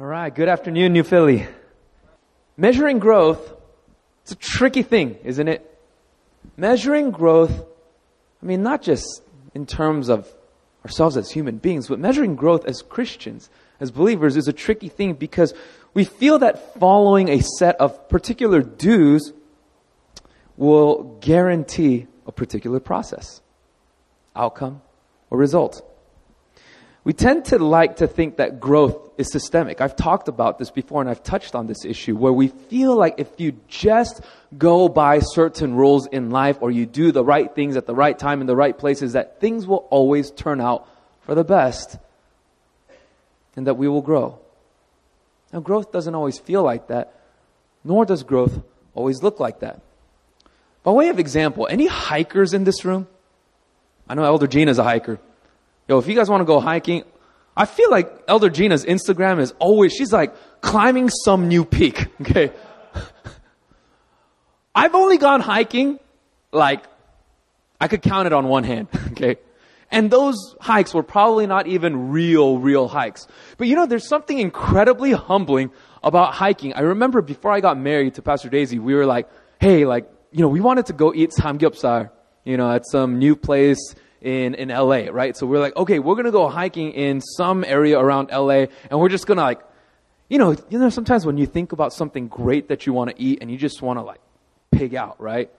All right, good afternoon, New Philly. Measuring growth, it's a tricky thing, isn't it? Measuring growth, I mean, not just in terms of ourselves as human beings, but measuring growth as Christians, as believers, is a tricky thing because we feel that following a set of particular dues will guarantee a particular process, outcome, or result. We tend to like to think that growth is systemic. I've talked about this before and I've touched on this issue where we feel like if you just go by certain rules in life or you do the right things at the right time in the right places, that things will always turn out for the best and that we will grow. Now, growth doesn't always feel like that, nor does growth always look like that. By way of example, any hikers in this room? I know Elder Gina's a hiker. Yo, if you guys want to go hiking, I feel like Elder Gina's Instagram is always, she's like climbing some new peak, okay? I've only gone hiking, like, I could count it on one hand, okay? And those hikes were probably not even real, real hikes. But you know, there's something incredibly humbling about hiking. I remember before I got married to Pastor Daisy, we were like, hey, like, you know, we wanted to go eat samgyeopsal, you know, at some new place in, in LA, right? So we're like, okay, we're gonna go hiking in some area around LA and we're just gonna like, you know, you know, sometimes when you think about something great that you want to eat and you just want to like pig out, right?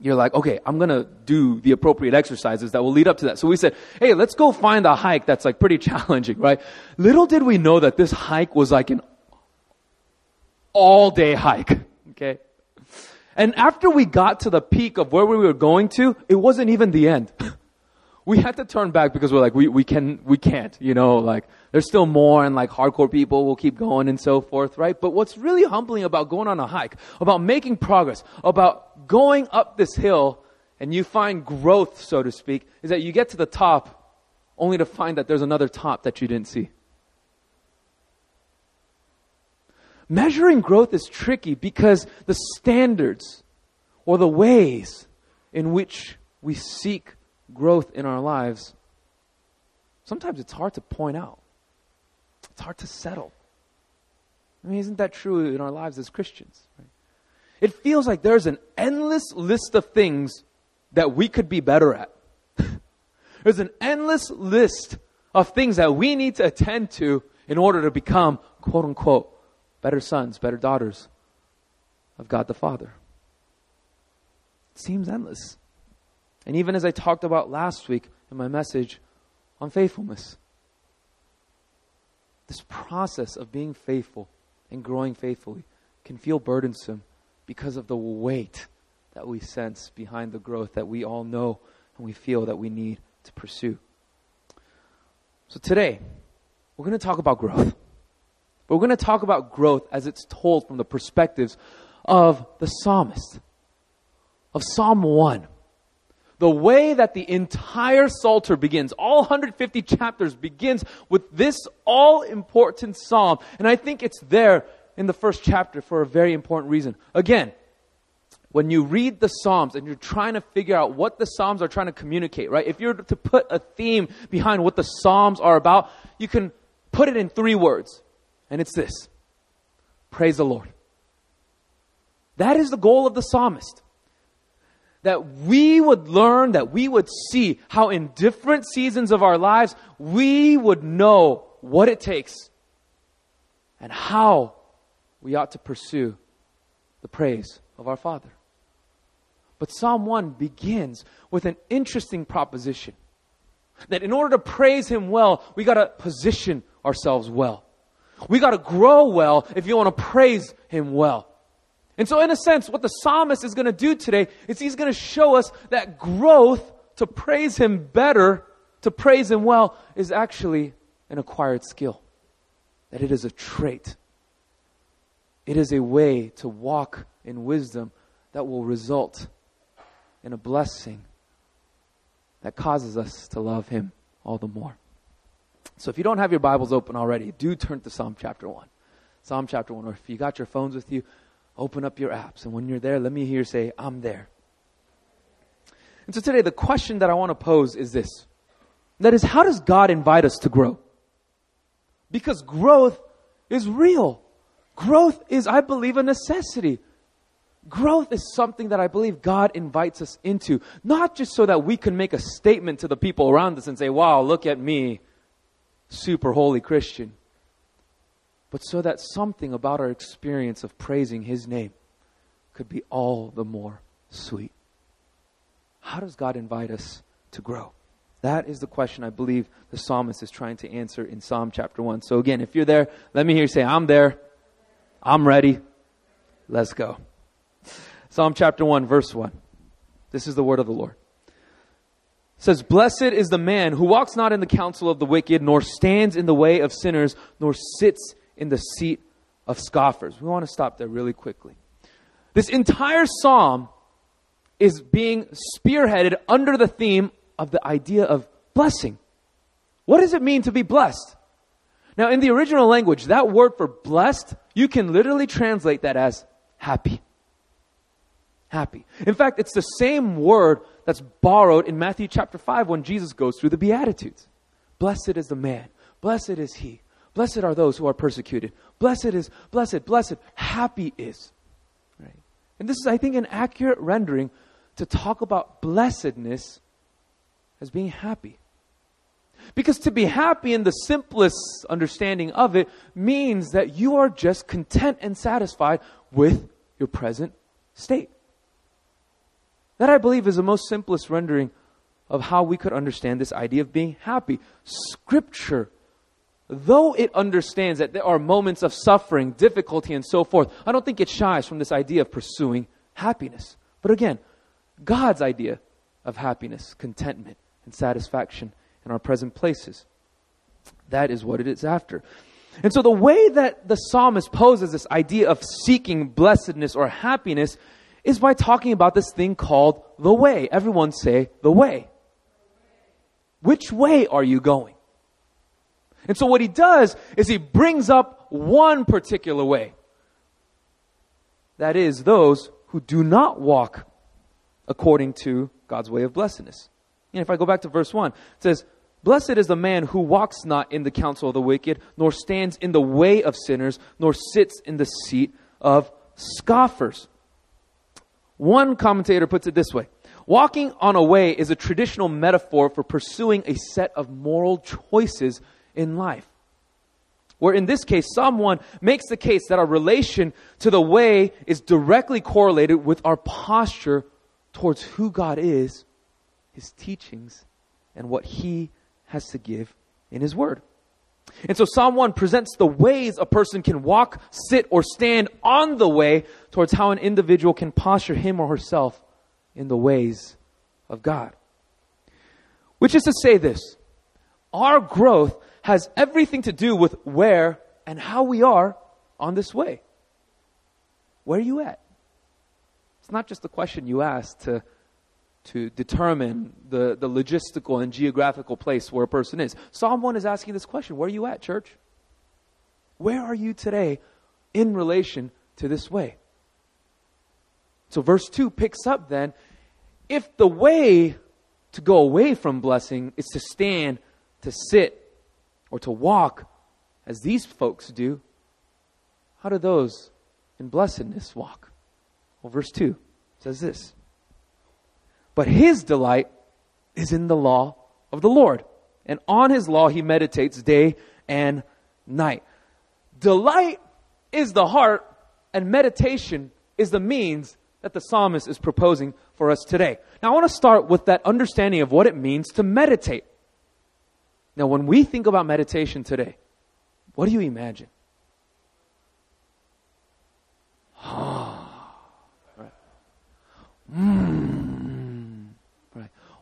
You're like, okay, I'm gonna do the appropriate exercises that will lead up to that. So we said, hey, let's go find a hike that's like pretty challenging, right? Little did we know that this hike was like an all day hike, okay? And after we got to the peak of where we were going to, it wasn't even the end. we had to turn back because we're like, we, we can, we can't, you know, like, there's still more and like hardcore people will keep going and so forth, right? But what's really humbling about going on a hike, about making progress, about going up this hill and you find growth, so to speak, is that you get to the top only to find that there's another top that you didn't see. Measuring growth is tricky because the standards or the ways in which we seek growth in our lives, sometimes it's hard to point out. It's hard to settle. I mean, isn't that true in our lives as Christians? Right? It feels like there's an endless list of things that we could be better at. there's an endless list of things that we need to attend to in order to become, quote unquote, better sons, better daughters of God the Father. It seems endless. And even as I talked about last week in my message on faithfulness, this process of being faithful and growing faithfully can feel burdensome because of the weight that we sense behind the growth that we all know and we feel that we need to pursue. So today, we're going to talk about growth. But we're going to talk about growth as it's told from the perspectives of the psalmist, of Psalm 1. The way that the entire Psalter begins, all 150 chapters begins with this all important psalm. And I think it's there in the first chapter for a very important reason. Again, when you read the Psalms and you're trying to figure out what the Psalms are trying to communicate, right? If you're to put a theme behind what the Psalms are about, you can put it in three words and it's this Praise the Lord. That is the goal of the psalmist. That we would learn, that we would see how in different seasons of our lives, we would know what it takes and how we ought to pursue the praise of our Father. But Psalm 1 begins with an interesting proposition that in order to praise Him well, we got to position ourselves well. We got to grow well if you want to praise Him well. And so, in a sense, what the psalmist is going to do today is he's going to show us that growth to praise Him better, to praise Him well, is actually an acquired skill. That it is a trait. It is a way to walk in wisdom that will result in a blessing that causes us to love Him all the more. So if you don't have your Bibles open already, do turn to Psalm chapter 1. Psalm chapter 1. Or if you got your phones with you, open up your apps. And when you're there, let me hear you say, I'm there. And so today, the question that I want to pose is this that is, how does God invite us to grow? Because growth is real. Growth is, I believe, a necessity. Growth is something that I believe God invites us into, not just so that we can make a statement to the people around us and say, wow, look at me, super holy Christian, but so that something about our experience of praising His name could be all the more sweet. How does God invite us to grow? That is the question I believe the psalmist is trying to answer in Psalm chapter 1. So, again, if you're there, let me hear you say, I'm there. I'm ready. Let's go. Psalm chapter 1, verse 1. This is the word of the Lord. Says, Blessed is the man who walks not in the counsel of the wicked, nor stands in the way of sinners, nor sits in the seat of scoffers. We want to stop there really quickly. This entire psalm is being spearheaded under the theme of the idea of blessing. What does it mean to be blessed? Now, in the original language, that word for blessed, you can literally translate that as happy. Happy. In fact, it's the same word that's borrowed in Matthew chapter 5 when Jesus goes through the Beatitudes. Blessed is the man. Blessed is he. Blessed are those who are persecuted. Blessed is, blessed, blessed, happy is. Right? And this is, I think, an accurate rendering to talk about blessedness as being happy. Because to be happy in the simplest understanding of it means that you are just content and satisfied with your present state. That I believe is the most simplest rendering of how we could understand this idea of being happy. Scripture, though it understands that there are moments of suffering, difficulty, and so forth, I don't think it shies from this idea of pursuing happiness. But again, God's idea of happiness, contentment, and satisfaction in our present places. That is what it is after. And so the way that the psalmist poses this idea of seeking blessedness or happiness is by talking about this thing called the way. Everyone say the way. Which way are you going? And so what he does is he brings up one particular way. That is, those who do not walk according to God's way of blessedness. And if I go back to verse 1, it says, Blessed is the man who walks not in the counsel of the wicked, nor stands in the way of sinners, nor sits in the seat of scoffers. One commentator puts it this way Walking on a way is a traditional metaphor for pursuing a set of moral choices in life. Where in this case, someone makes the case that our relation to the way is directly correlated with our posture towards who God is, His teachings, and what He has to give in His Word. And so Psalm 1 presents the ways a person can walk, sit, or stand on the way towards how an individual can posture him or herself in the ways of God. Which is to say this our growth has everything to do with where and how we are on this way. Where are you at? It's not just a question you ask to to determine the, the logistical and geographical place where a person is. Psalm 1 is asking this question Where are you at, church? Where are you today in relation to this way? So, verse 2 picks up then if the way to go away from blessing is to stand, to sit, or to walk as these folks do, how do those in blessedness walk? Well, verse 2 says this but his delight is in the law of the Lord. And on his law he meditates day and night. Delight is the heart, and meditation is the means that the psalmist is proposing for us today. Now, I want to start with that understanding of what it means to meditate. Now, when we think about meditation today, what do you imagine? Ah. Hmm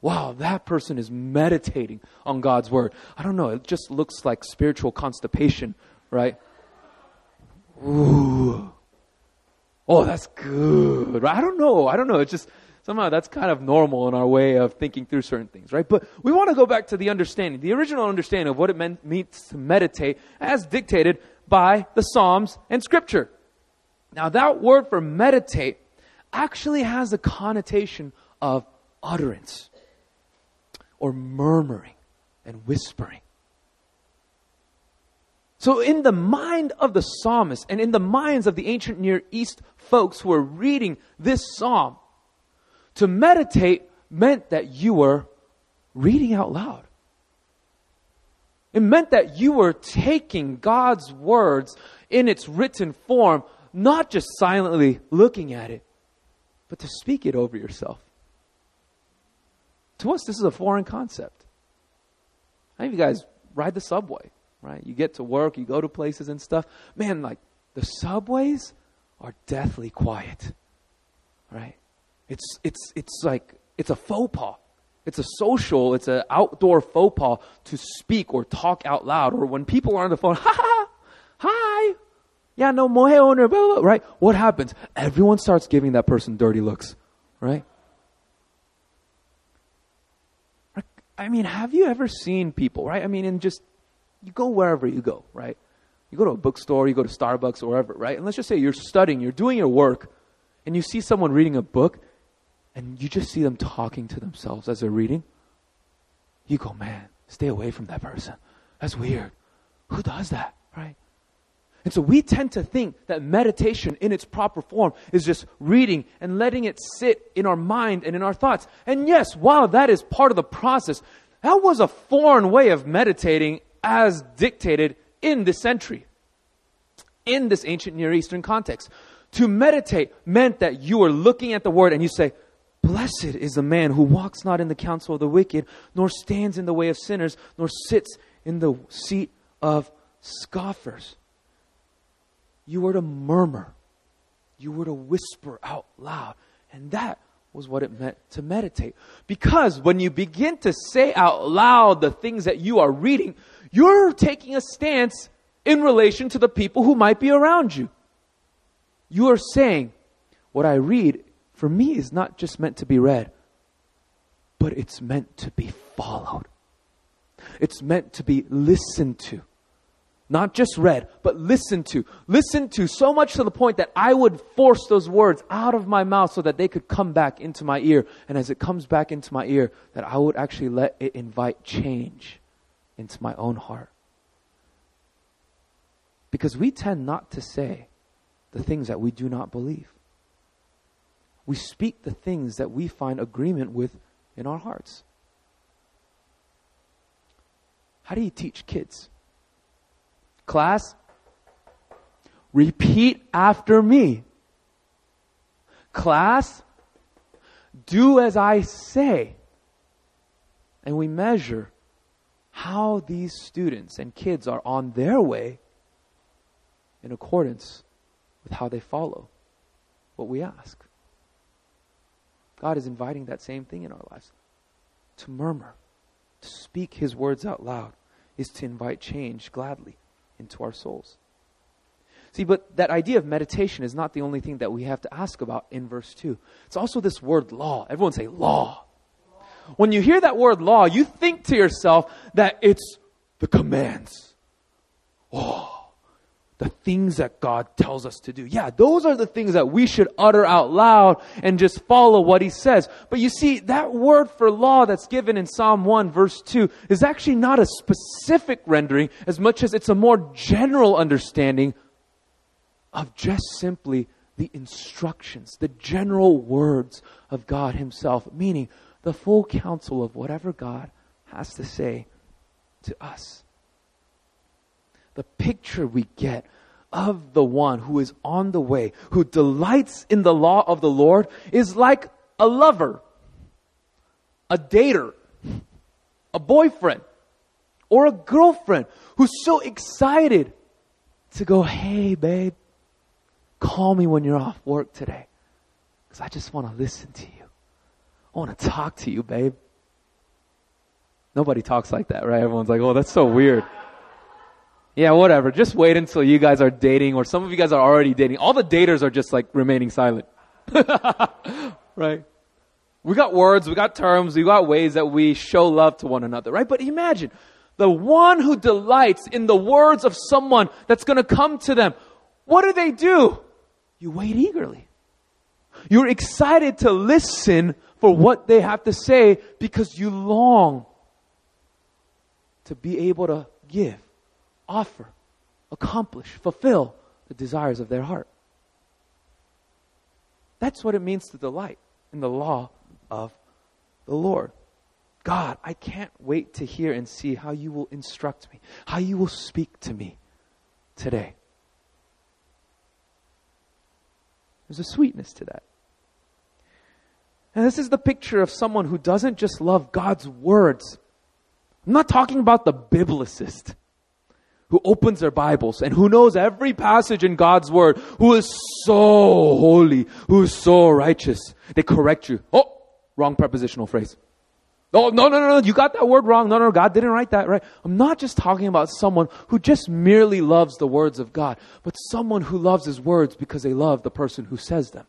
wow, that person is meditating on God's word. I don't know, it just looks like spiritual constipation, right? Ooh. Oh, that's good. I don't know. I don't know. It's just somehow that's kind of normal in our way of thinking through certain things, right? But we want to go back to the understanding, the original understanding of what it meant, means to meditate as dictated by the Psalms and Scripture. Now, that word for meditate actually has a connotation of utterance or murmuring and whispering. So, in the mind of the psalmist and in the minds of the ancient Near East folks who were reading this psalm, to meditate meant that you were reading out loud. It meant that you were taking God's words in its written form, not just silently looking at it, but to speak it over yourself. To us, this is a foreign concept. How many of you guys ride the subway, right? You get to work, you go to places and stuff. Man, like the subways are deathly quiet, right? It's, it's, it's like, it's a faux pas. It's a social, it's an outdoor faux pas to speak or talk out loud. Or when people are on the phone, ha ha, hi, yeah, no mohe owner, blah, blah, right? What happens? Everyone starts giving that person dirty looks, right? I mean, have you ever seen people, right? I mean, and just, you go wherever you go, right? You go to a bookstore, you go to Starbucks or wherever, right? And let's just say you're studying, you're doing your work, and you see someone reading a book, and you just see them talking to themselves as they're reading, you go, man, stay away from that person. That's weird. Who does that, right? And so we tend to think that meditation in its proper form is just reading and letting it sit in our mind and in our thoughts. And yes, while that is part of the process, that was a foreign way of meditating as dictated in this century, in this ancient Near Eastern context. To meditate meant that you were looking at the word and you say, Blessed is the man who walks not in the counsel of the wicked, nor stands in the way of sinners, nor sits in the seat of scoffers. You were to murmur, you were to whisper out loud. And that was what it meant to meditate. Because when you begin to say out loud the things that you are reading, you're taking a stance in relation to the people who might be around you. You are saying, What I read for me is not just meant to be read, but it's meant to be followed. It's meant to be listened to. Not just read, but listened to. Listened to so much to the point that I would force those words out of my mouth so that they could come back into my ear. And as it comes back into my ear, that I would actually let it invite change into my own heart. Because we tend not to say the things that we do not believe we speak the things that we find agreement with in our hearts. How do you teach kids? Class, repeat after me. Class, do as I say. And we measure how these students and kids are on their way in accordance with how they follow what we ask. God is inviting that same thing in our lives. To murmur, to speak His words out loud, is to invite change gladly into our souls. See, but that idea of meditation is not the only thing that we have to ask about in verse 2. It's also this word law. Everyone say law. When you hear that word law, you think to yourself that it's the commands. Oh, the things that God tells us to do. Yeah, those are the things that we should utter out loud and just follow what He says. But you see, that word for law that's given in Psalm 1 verse 2 is actually not a specific rendering as much as it's a more general understanding of just simply the instructions, the general words of God Himself, meaning the full counsel of whatever God has to say to us the picture we get of the one who is on the way, who delights in the law of the Lord, is like a lover, a dater, a boyfriend, or a girlfriend who's so excited to go, hey, babe, call me when you're off work today. Because I just want to listen to you. I want to talk to you, babe. Nobody talks like that, right? Everyone's like, oh, that's so weird. Yeah, whatever. Just wait until you guys are dating, or some of you guys are already dating. All the daters are just like remaining silent. right? We got words, we got terms, we got ways that we show love to one another, right? But imagine the one who delights in the words of someone that's going to come to them. What do they do? You wait eagerly. You're excited to listen for what they have to say because you long to be able to give offer accomplish, fulfill the desires of their heart. That's what it means to delight in the law of the Lord. God, I can't wait to hear and see how you will instruct me, how you will speak to me today. There's a sweetness to that. And this is the picture of someone who doesn't just love God's words. I'm not talking about the biblicist who opens their Bibles and who knows every passage in God's Word, who is so holy, who is so righteous. They correct you. Oh, wrong prepositional phrase. Oh, no, no, no, no, you got that word wrong. No, no, God didn't write that right. I'm not just talking about someone who just merely loves the words of God, but someone who loves his words because they love the person who says them.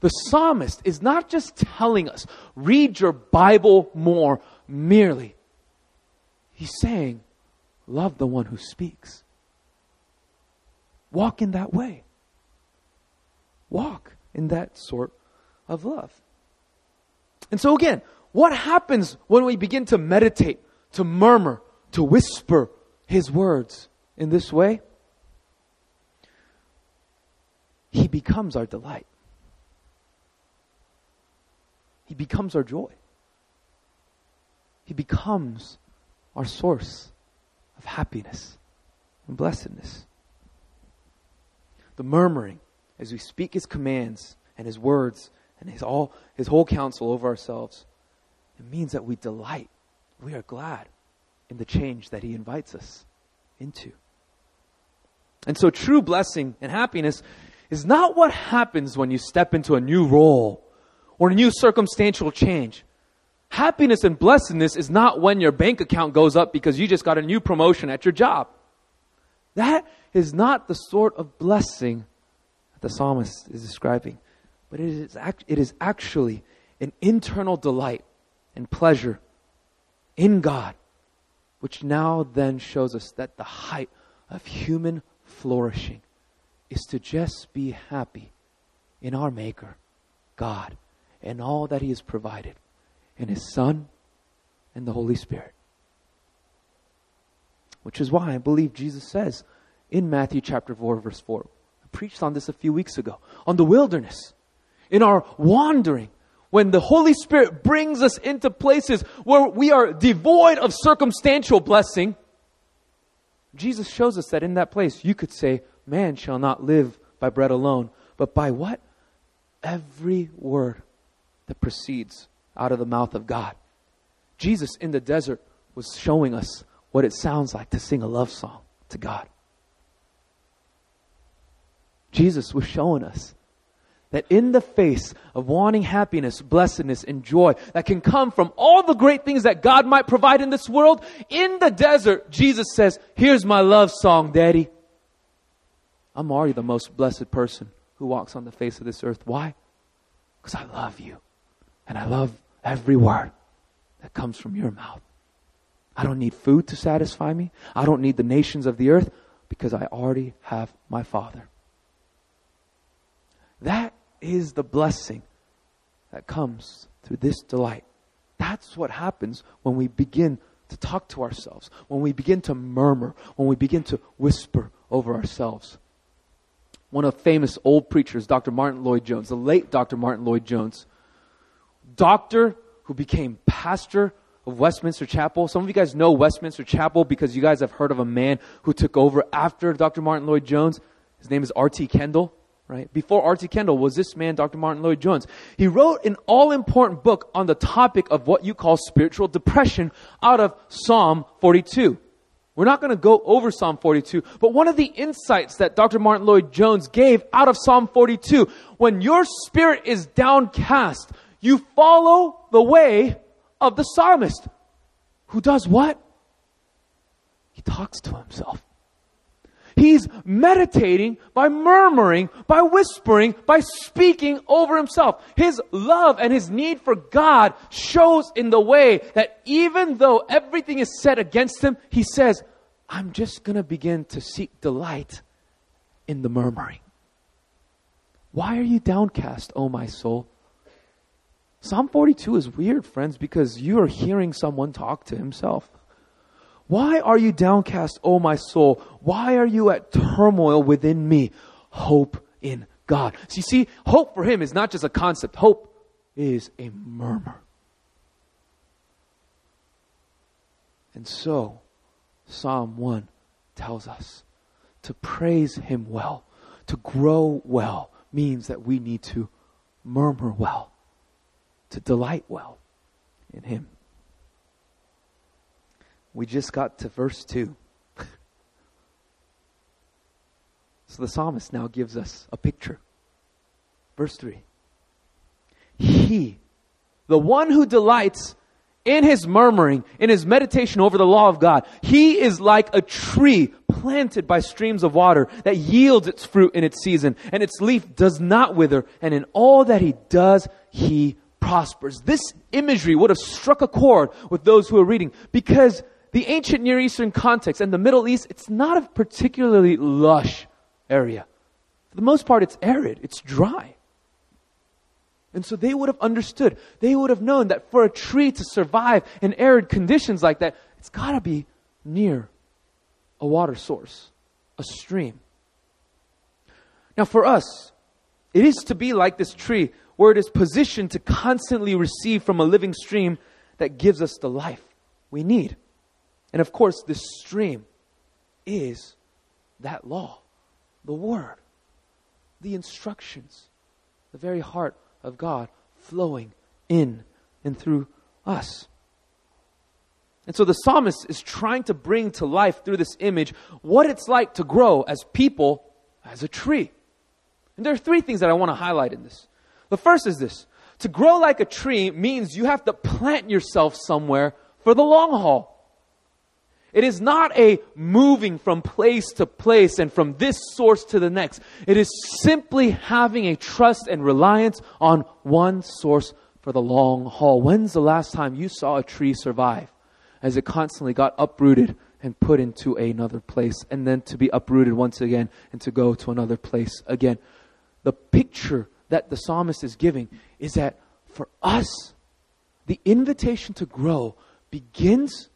The psalmist is not just telling us, read your Bible more merely. He's saying, love the one who speaks. Walk in that way. Walk in that sort of love. And so, again, what happens when we begin to meditate, to murmur, to whisper His words in this way? He becomes our delight, He becomes our joy, He becomes our source of happiness and blessedness. The murmuring as we speak His commands and His words and His all His whole counsel over ourselves, it means that we delight, we are glad in the change that He invites us into. And so, true blessing and happiness is not what happens when you step into a new role or a new circumstantial change. Happiness and blessedness is not when your bank account goes up because you just got a new promotion at your job. That is not the sort of blessing that the psalmist is describing, but it is, act- it is actually an internal delight and pleasure in God, which now then shows us that the height of human flourishing is to just be happy in our Maker, God, and all that He has provided and His Son and the Holy Spirit. Which is why I believe Jesus says in Matthew chapter 4, verse 4. I preached on this a few weeks ago. On the wilderness, in our wandering, when the Holy Spirit brings us into places where we are devoid of circumstantial blessing, Jesus shows us that in that place you could say, Man shall not live by bread alone, but by what? Every word that proceeds out of the mouth of God. Jesus in the desert was showing us what it sounds like to sing a love song to God. Jesus was showing us that in the face of wanting happiness, blessedness, and joy that can come from all the great things that God might provide in this world, in the desert, Jesus says, Here's my love song, Daddy. I'm already the most blessed person who walks on the face of this earth. Why? Because I love you. And I love every word that comes from your mouth. I don't need food to satisfy me. I don't need the nations of the earth because I already have my Father. That is the blessing that comes through this delight. That's what happens when we begin to talk to ourselves, when we begin to murmur, when we begin to whisper over ourselves. One of famous old preachers, Dr. Martyn Lloyd-Jones, the late Dr. Martyn Lloyd-Jones, doctor who became pastor of Westminster Chapel. Some of you guys know Westminster Chapel because you guys have heard of a man who took over after Dr. Martyn Lloyd-Jones. His name is R.T. Kendall, right? Before R.T. Kendall was this man, Dr. Martyn Lloyd-Jones. He wrote an all-important book on the topic of what you call spiritual depression out of Psalm 42. We're not going to go over Psalm 42, but one of the insights that Dr. Martyn Lloyd-Jones gave out of Psalm 42, when your spirit is downcast, you follow the way of the psalmist. Who does what? He talks to himself. He's meditating by murmuring, by whispering, by speaking over himself. His love and his need for God shows in the way that even though everything is set against him, he says, I'm just going to begin to seek delight in the murmuring. Why are you downcast, O my soul? Psalm 42 is weird, friends, because you are hearing someone talk to himself. Why are you downcast, O my soul? Why are you at turmoil within me? Hope in God. So you see, hope for him is not just a concept. Hope is a murmur. And so, Psalm 1 tells us to praise him well, to grow well, means that we need to murmur well, to delight well in him. We just got to verse 2. so the psalmist now gives us a picture. Verse 3. He, the one who delights in his murmuring, in his meditation over the law of God, he is like a tree planted by streams of water that yields its fruit in its season, and its leaf does not wither, and in all that he does, he prospers. This imagery would have struck a chord with those who are reading because the ancient Near Eastern context and the Middle East, it's not a particularly lush area. For the most part, it's arid, it's dry. And so they would have understood, they would have known that for a tree to survive in arid conditions like that, it's got to be near a water source, a stream. Now, for us, it is to be like this tree where it is positioned to constantly receive from a living stream that gives us the life we need. And of course, this stream is that law, the word, the instructions, the very heart of God flowing in and through us. And so the psalmist is trying to bring to life through this image what it's like to grow as people, as a tree. And there are three things that I want to highlight in this. The first is this to grow like a tree means you have to plant yourself somewhere for the long haul. It is not a moving from place to place and from this source to the next. It is simply having a trust and reliance on one source for the long haul. When's the last time you saw a tree survive as it constantly got uprooted and put into another place and then to be uprooted once again and to go to another place again? The picture that the psalmist is giving is that for us, the invitation to grow begins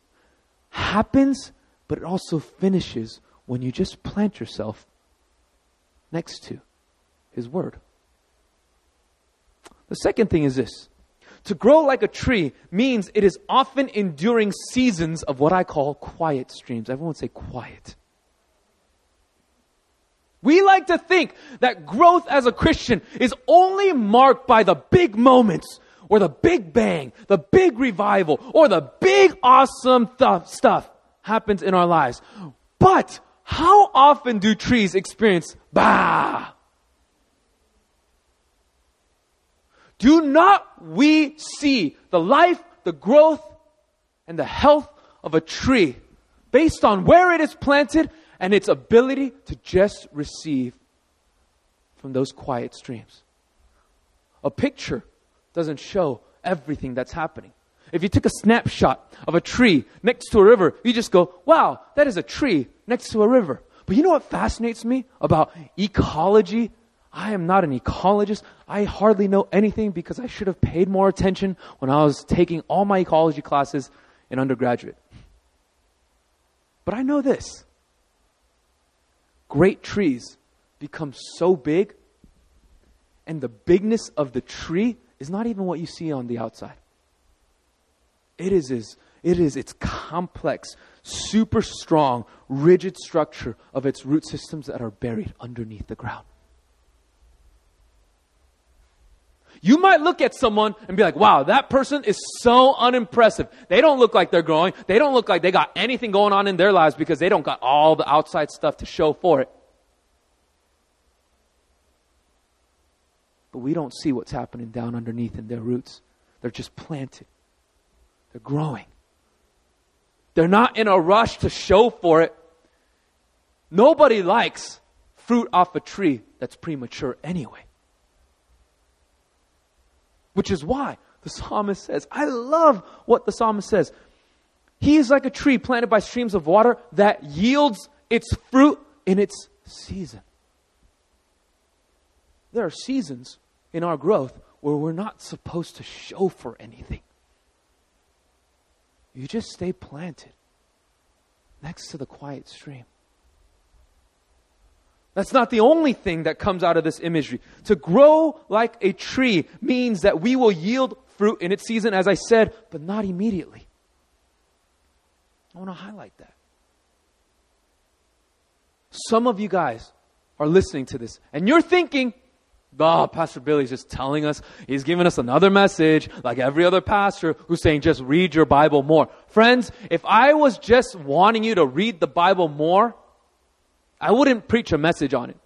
happens, but it also finishes when you just plant yourself next to His Word. The second thing is this to grow like a tree means it is often enduring seasons of what I call quiet streams. Everyone say quiet. We like to think that growth as a Christian is only marked by the big moments or the big bang, the big revival, or the big awesome th- stuff happens in our lives. But how often do trees experience bah? Do not we see the life, the growth, and the health of a tree based on where it is planted and its ability to just receive from those quiet streams? A picture doesn't show everything that's happening. If you took a snapshot of a tree next to a river, you just go, wow, that is a tree next to a river. But you know what fascinates me about ecology? I am not an ecologist. I hardly know anything because I should have paid more attention when I was taking all my ecology classes in undergraduate. But I know this great trees become so big, and the bigness of the tree is not even what you see on the outside. It is, is, it is its complex, super strong, rigid structure of its root systems that are buried underneath the ground. You might look at someone and be like, wow, that person is so unimpressive. They don't look like they're growing. They don't look like they got anything going on in their lives because they don't got all the outside stuff to show for it. but we don't see what's happening down underneath in their roots. They're just planted, they're growing. They're not in a rush to show for it. Nobody likes fruit off a tree that's premature anyway. Which is why the psalmist says, I love what the psalmist says. He is like a tree planted by streams of water that yields its fruit in its season. There are seasons in our growth where we're not supposed to show for anything. You just stay planted. next to the quiet stream. That's not the only thing that comes out of this imagery. To grow like a tree means that we will yield fruit in its season, as I said, but not immediately. I want to highlight that. Some of you guys are listening to this and you're thinking, oh, Pastor Billy's just telling us, he's giving us another message like every other pastor who's saying just read your Bible more. Friends, if I was just wanting you to read the Bible more, I wouldn't preach a message on it.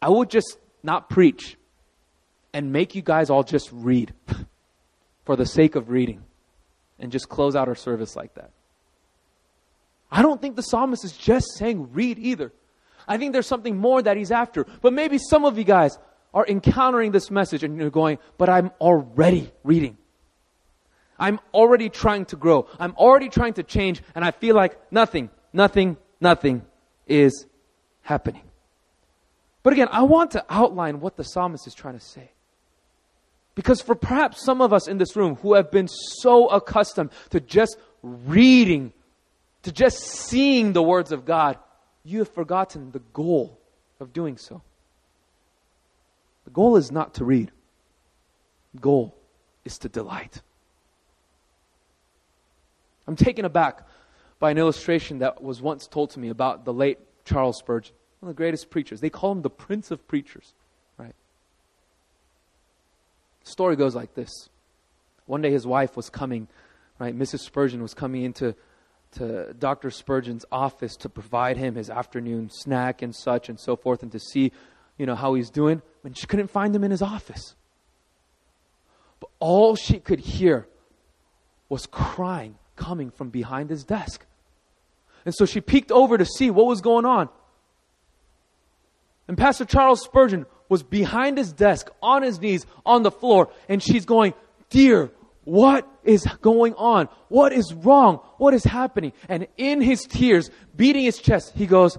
I would just not preach and make you guys all just read for the sake of reading and just close out our service like that. I don't think the psalmist is just saying read either. I think there's something more that he's after. But maybe some of you guys are encountering this message and you're going, but I'm already reading. I'm already trying to grow. I'm already trying to change and I feel like nothing, nothing, nothing is happening. But again, I want to outline what the psalmist is trying to say. Because for perhaps some of us in this room who have been so accustomed to just reading, to just seeing the words of God, you have forgotten the goal of doing so. The goal is not to read. The goal is to delight. I'm taken aback by an illustration that was once told to me about the late Charles Spurgeon one of the greatest preachers. They call him the Prince of Preachers, right? The story goes like this. One day his wife was coming, right? Mrs. Spurgeon was coming into to Dr. Spurgeon's office to provide him his afternoon snack and such and so forth and to see, you know, how he's doing. And she couldn't find him in his office. But all she could hear was crying coming from behind his desk. And so she peeked over to see what was going on. And Pastor Charles Spurgeon was behind his desk, on his knees, on the floor, and she's going, Dear, what is going on? What is wrong? What is happening? And in his tears, beating his chest, he goes,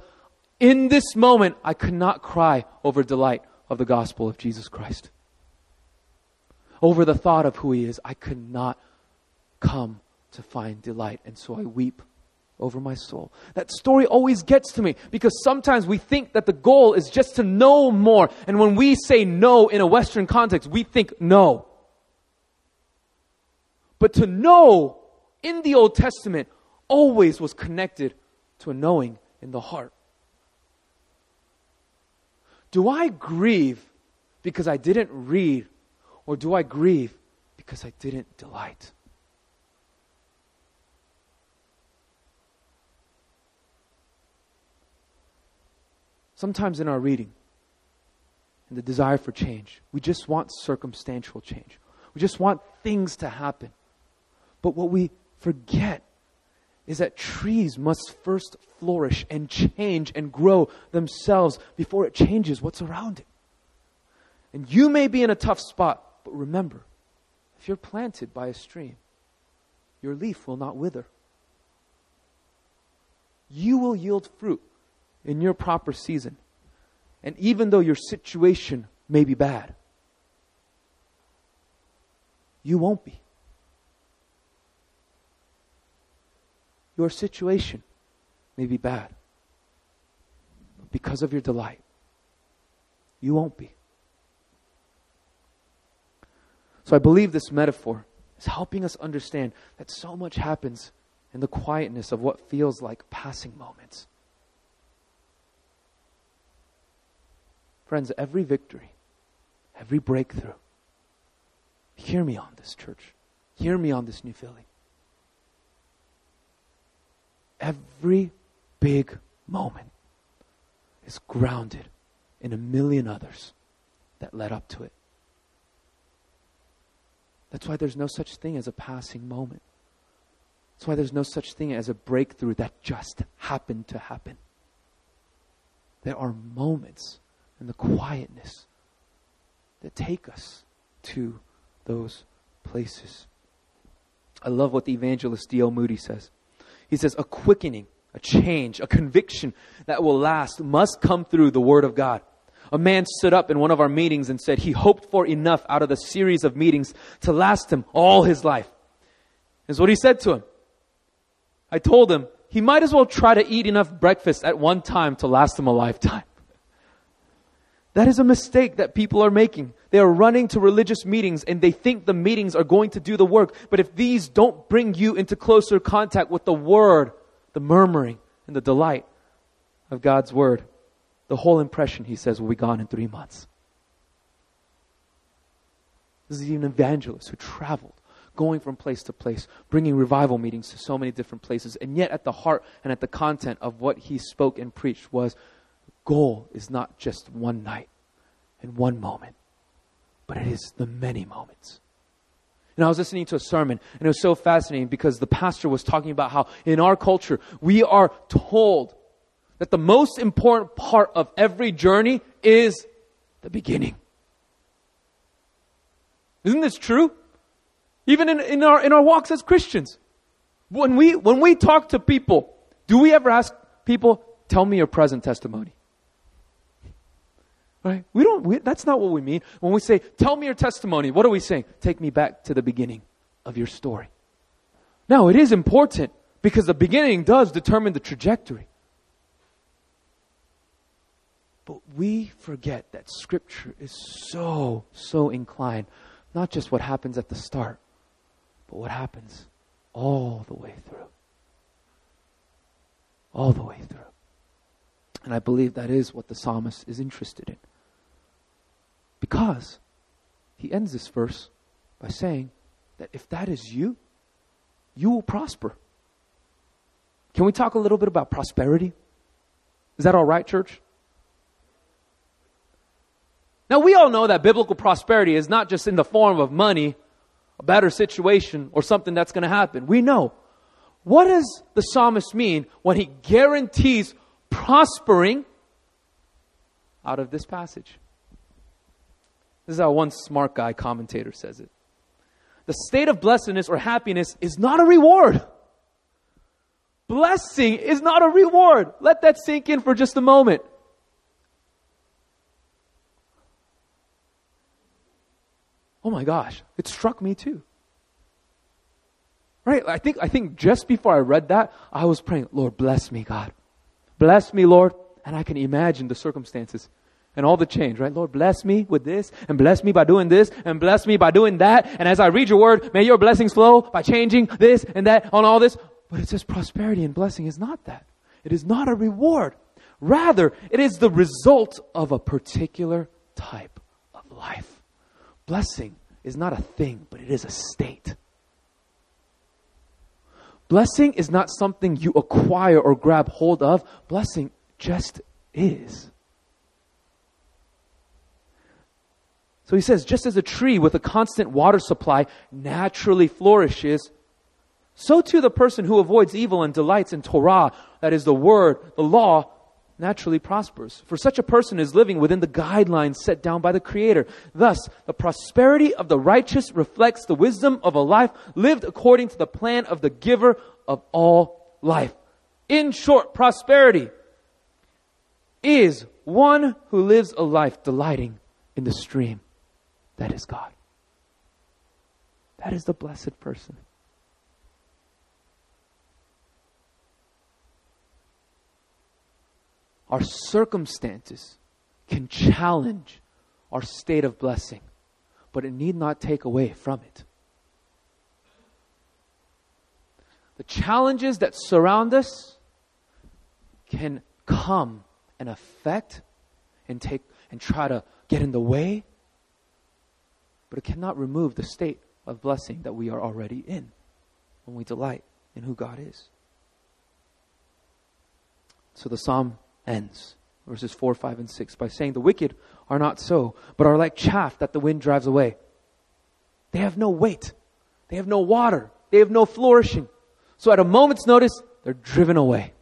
In this moment, I could not cry over delight of the gospel of Jesus Christ. Over the thought of who he is, I could not come to find delight. And so I weep over my soul. That story always gets to me because sometimes we think that the goal is just to know more. And when we say no in a Western context, we think no. But to know in the Old Testament always was connected to a knowing in the heart. Do I grieve because I didn't read, or do I grieve because I didn't delight? Sometimes in our reading and the desire for change, we just want circumstantial change. We just want things to happen. But what we forget is that trees must first flourish and change and grow themselves before it changes what's around it. And you may be in a tough spot, but remember, if you're planted by a stream, your leaf will not wither. You will yield fruit in your proper season. And even though your situation may be bad, you won't be. Your situation may be bad. Because of your delight, you won't be. So I believe this metaphor is helping us understand that so much happens in the quietness of what feels like passing moments. Friends, every victory, every breakthrough, hear me on this, church. Hear me on this New Philly. Every big moment is grounded in a million others that led up to it. That's why there's no such thing as a passing moment. That's why there's no such thing as a breakthrough that just happened to happen. There are moments and the quietness that take us to those places. I love what the evangelist D.L. Moody says. He says, A quickening, a change, a conviction that will last must come through the Word of God. A man stood up in one of our meetings and said he hoped for enough out of the series of meetings to last him all his life. Is what he said to him. I told him, he might as well try to eat enough breakfast at one time to last him a lifetime. That is a mistake that people are making. They are running to religious meetings and they think the meetings are going to do the work. But if these don't bring you into closer contact with the Word, the murmuring, and the delight of God's Word, the whole impression, he says, will be gone in three months. This is even an evangelist who traveled, going from place to place, bringing revival meetings to so many different places. And yet, at the heart and at the content of what he spoke and preached was goal is not just one night and one moment, but it is the many moments. And I was listening to a sermon, and it was so fascinating because the pastor was talking about how in our culture, we are told that the most important part of every journey is the beginning. Isn't this true? Even in, in, our, in our walks as Christians. When we, when we talk to people, do we ever ask people, tell me your present testimony? Right? We don't, we, that's not what we mean. When we say, tell me your testimony, what are we saying? Take me back to the beginning of your story. Now, it is important because the beginning does determine the trajectory. But we forget that Scripture is so, so inclined, not just what happens at the start, but what happens all the way through. All the way through. And I believe that is what the psalmist is interested in. Because he ends this verse by saying that if that is you, you will prosper. Can we talk a little bit about prosperity? Is that all right, church? Now, we all know that biblical prosperity is not just in the form of money, a better situation, or something that's going to happen. We know. What does the psalmist mean when he guarantees prospering out of this passage? This is how one smart guy commentator says it. The state of blessedness or happiness is not a reward. Blessing is not a reward. Let that sink in for just a moment. Oh my gosh, it struck me too. Right? I think, I think just before I read that, I was praying, Lord, bless me, God. Bless me, Lord. And I can imagine the circumstances and all the change, right? Lord, bless me with this and bless me by doing this and bless me by doing that. And as I read your word, may your blessings flow by changing this and that on all this. But it says prosperity and blessing is not that. It is not a reward. Rather, it is the result of a particular type of life. Blessing is not a thing, but it is a state. Blessing is not something you acquire or grab hold of. Blessing just is. So he says, just as a tree with a constant water supply naturally flourishes, so too the person who avoids evil and delights in Torah, that is the word, the law, naturally prospers. For such a person is living within the guidelines set down by the Creator. Thus, the prosperity of the righteous reflects the wisdom of a life lived according to the plan of the giver of all life. In short, prosperity is one who lives a life delighting in the stream that is God. That is the blessed person. Our circumstances can challenge our state of blessing, but it need not take away from it. The challenges that surround us can come and affect and take and try to get in the way but it cannot remove the state of blessing that we are already in when we delight in who God is. So the psalm ends, verses 4, 5, and 6, by saying, The wicked are not so, but are like chaff that the wind drives away. They have no weight, they have no water, they have no flourishing. So at a moment's notice, they're driven away.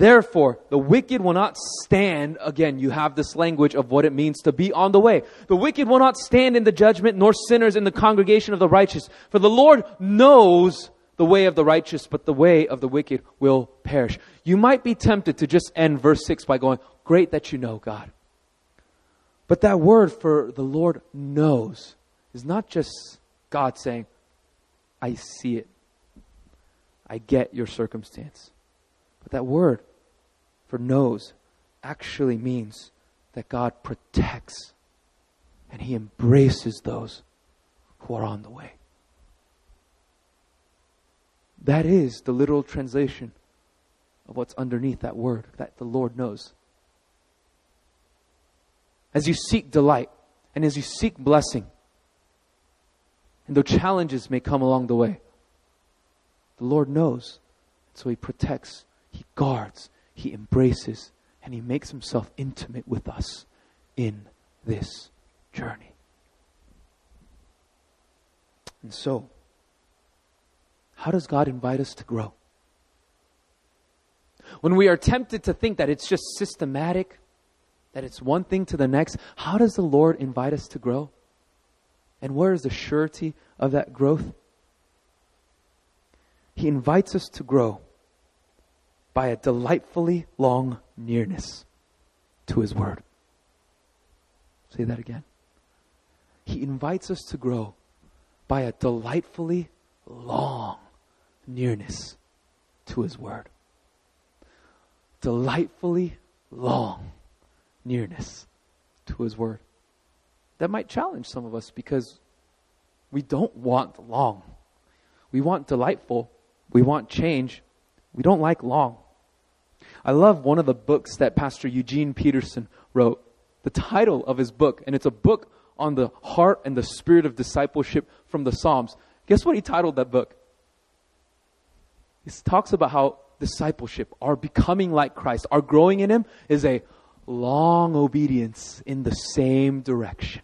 Therefore, the wicked will not stand. Again, you have this language of what it means to be on the way. The wicked will not stand in the judgment, nor sinners in the congregation of the righteous. For the Lord knows the way of the righteous, but the way of the wicked will perish. You might be tempted to just end verse 6 by going, Great that you know God. But that word for the Lord knows is not just God saying, I see it. I get your circumstance. But that word for knows actually means that God protects and He embraces those who are on the way. That is the literal translation of what's underneath that word that the Lord knows. As you seek delight and as you seek blessing, and though challenges may come along the way, the Lord knows. So He protects, He guards, He embraces, and He makes Himself intimate with us in this journey. And so, how does God invite us to grow? When we are tempted to think that it's just systematic, that it's one thing to the next, how does the Lord invite us to grow? And where is the surety of that growth? He invites us to grow by a delightfully long nearness to His Word. Say that again. He invites us to grow by a delightfully long nearness to His Word. Delightfully long nearness to His Word. That might challenge some of us because we don't want long. We want delightful. We want change. We don't like long. I love one of the books that Pastor Eugene Peterson wrote. The title of his book, and it's a book on the heart and the spirit of discipleship from the Psalms. Guess what he titled that book? He talks about how discipleship, our becoming like Christ, our growing in Him, is a long obedience in the same direction.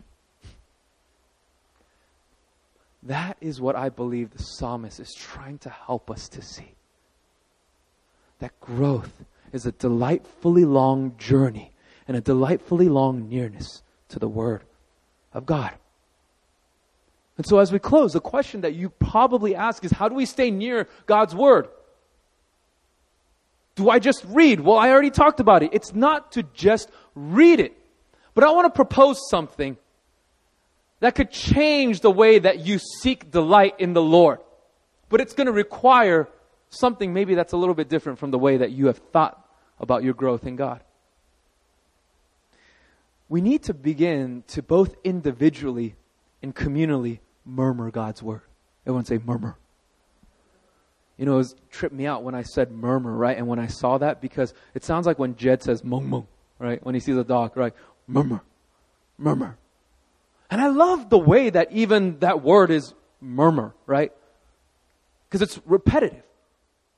That is what I believe the psalmist is trying to help us to see. That growth is a delightfully long journey and a delightfully long nearness to the Word of God. And so, as we close, the question that you probably ask is how do we stay near God's Word? Do I just read? Well, I already talked about it. It's not to just read it. But I want to propose something that could change the way that you seek delight in the Lord. But it's going to require something maybe that's a little bit different from the way that you have thought about your growth in God. We need to begin to both individually and communally murmur God's word. Everyone say murmur. You know, it was, tripped me out when I said murmur, right? And when I saw that, because it sounds like when Jed says mung mung, right? When he sees a dog, right? Murmur, murmur. And I love the way that even that word is murmur, right? Because it's repetitive.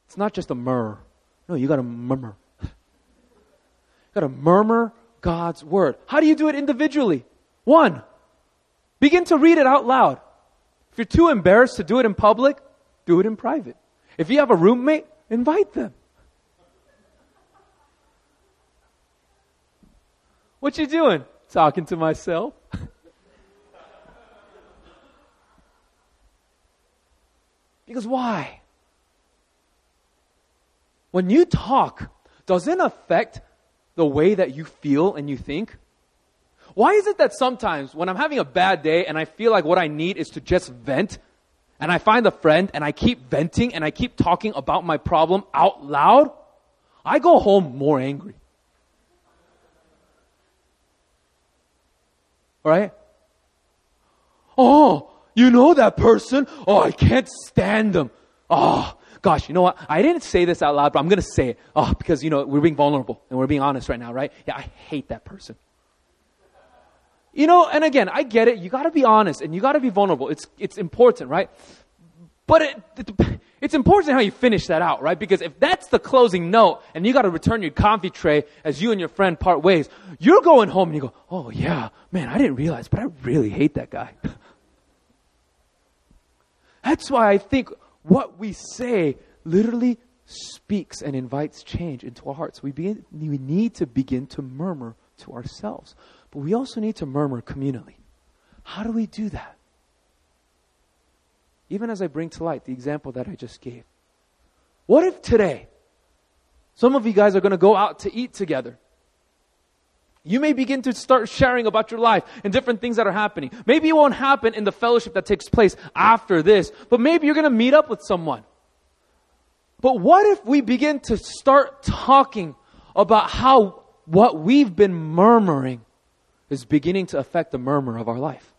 It's not just a murmur. No, you gotta murmur. you gotta murmur God's word. How do you do it individually? One, begin to read it out loud. If you're too embarrassed to do it in public, do it in private. If you have a roommate, invite them. What you doing? Talking to myself. because why? When you talk, does it affect the way that you feel and you think? Why is it that sometimes when I'm having a bad day and I feel like what I need is to just vent, and I find a friend and I keep venting and I keep talking about my problem out loud, I go home more angry. Right? Oh, you know that person? Oh, I can't stand them. Oh, gosh, you know what? I didn't say this out loud, but I'm going to say it. Oh, because, you know, we're being vulnerable and we're being honest right now, right? Yeah, I hate that person. You know, and again, I get it. You got to be honest and you got to be vulnerable. It's it's important, right? But it, it, it's important how you finish that out, right? Because if that's the closing note and you got to return your coffee tray as you and your friend part ways, you're going home and you go, "Oh yeah, man, I didn't realize, but I really hate that guy." that's why I think what we say literally speaks and invites change into our hearts. We begin, we need to begin to murmur to ourselves. But we also need to murmur communally. How do we do that? Even as I bring to light the example that I just gave. What if today, some of you guys are going to go out to eat together? You may begin to start sharing about your life and different things that are happening. Maybe it won't happen in the fellowship that takes place after this, but maybe you're going to meet up with someone. But what if we begin to start talking about how what we've been murmuring is beginning to affect the murmur of our life?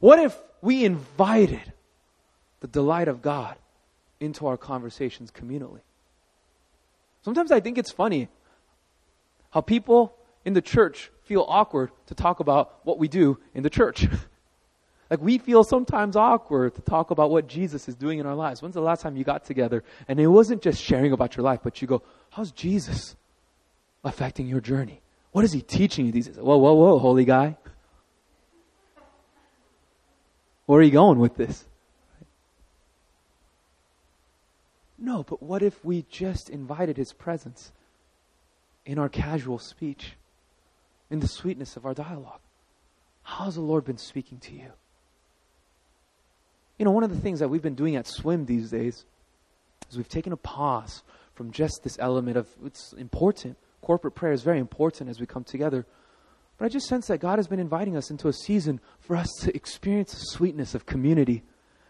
What if we invited the delight of God into our conversations communally? Sometimes I think it's funny how people in the church feel awkward to talk about what we do in the church. like we feel sometimes awkward to talk about what Jesus is doing in our lives. When's the last time you got together and it wasn't just sharing about your life, but you go, how's Jesus affecting your journey? What is he teaching you these? Whoa, whoa, whoa, holy guy. Where are you going with this? No, but what if we just invited his presence in our casual speech, in the sweetness of our dialogue? How has the Lord been speaking to you? You know, one of the things that we've been doing at Swim these days is we've taken a pause from just this element of it's important. Corporate prayer is very important as we come together. But I just sense that God has been inviting us into a season for us to experience the sweetness of community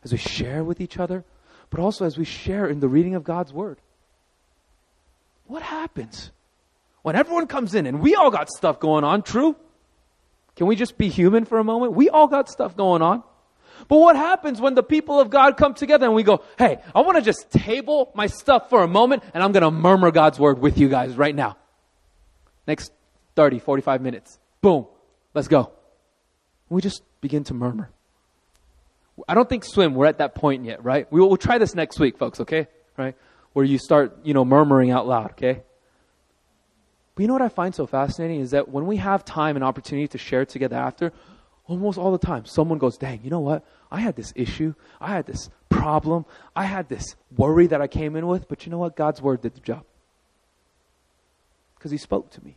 as we share with each other, but also as we share in the reading of God's Word. What happens when everyone comes in and we all got stuff going on? True? Can we just be human for a moment? We all got stuff going on. But what happens when the people of God come together and we go, hey, I want to just table my stuff for a moment and I'm going to murmur God's word with you guys right now. Next 30, 45 minutes. Boom. Let's go. We just begin to murmur. I don't think swim, we're at that point yet, right? We will, we'll try this next week, folks, okay? Right? Where you start, you know, murmuring out loud, okay? But you know what I find so fascinating is that when we have time and opportunity to share together after, almost all the time, someone goes, dang, you know what? I had this issue. I had this problem. I had this worry that I came in with, but you know what? God's word did the job. Because he spoke to me.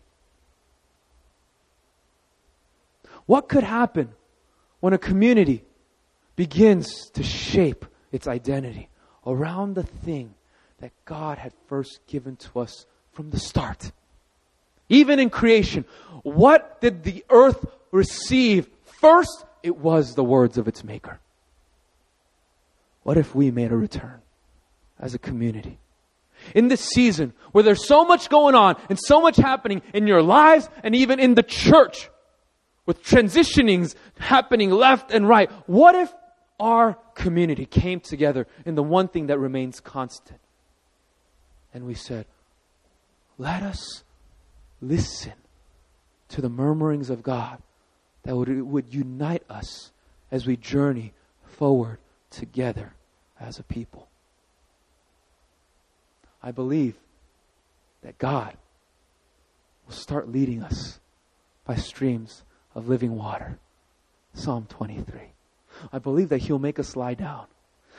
What could happen when a community begins to shape its identity around the thing that God had first given to us from the start? Even in creation, what did the earth receive first? It was the words of its maker. What if we made a return as a community? In this season where there's so much going on and so much happening in your lives and even in the church, with transitionings happening left and right. What if our community came together in the one thing that remains constant? And we said, let us listen to the murmurings of God that would, would unite us as we journey forward together as a people. I believe that God will start leading us by streams of living water. Psalm 23. I believe that He'll make us lie down.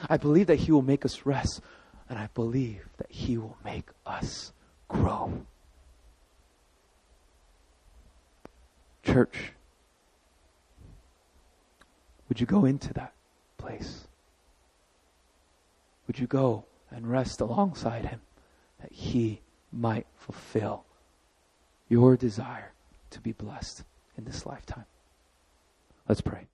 I believe that He will make us rest. And I believe that He will make us grow. Church, would you go into that place? Would you go and rest alongside Him that He might fulfill your desire to be blessed? in this lifetime. Let's pray.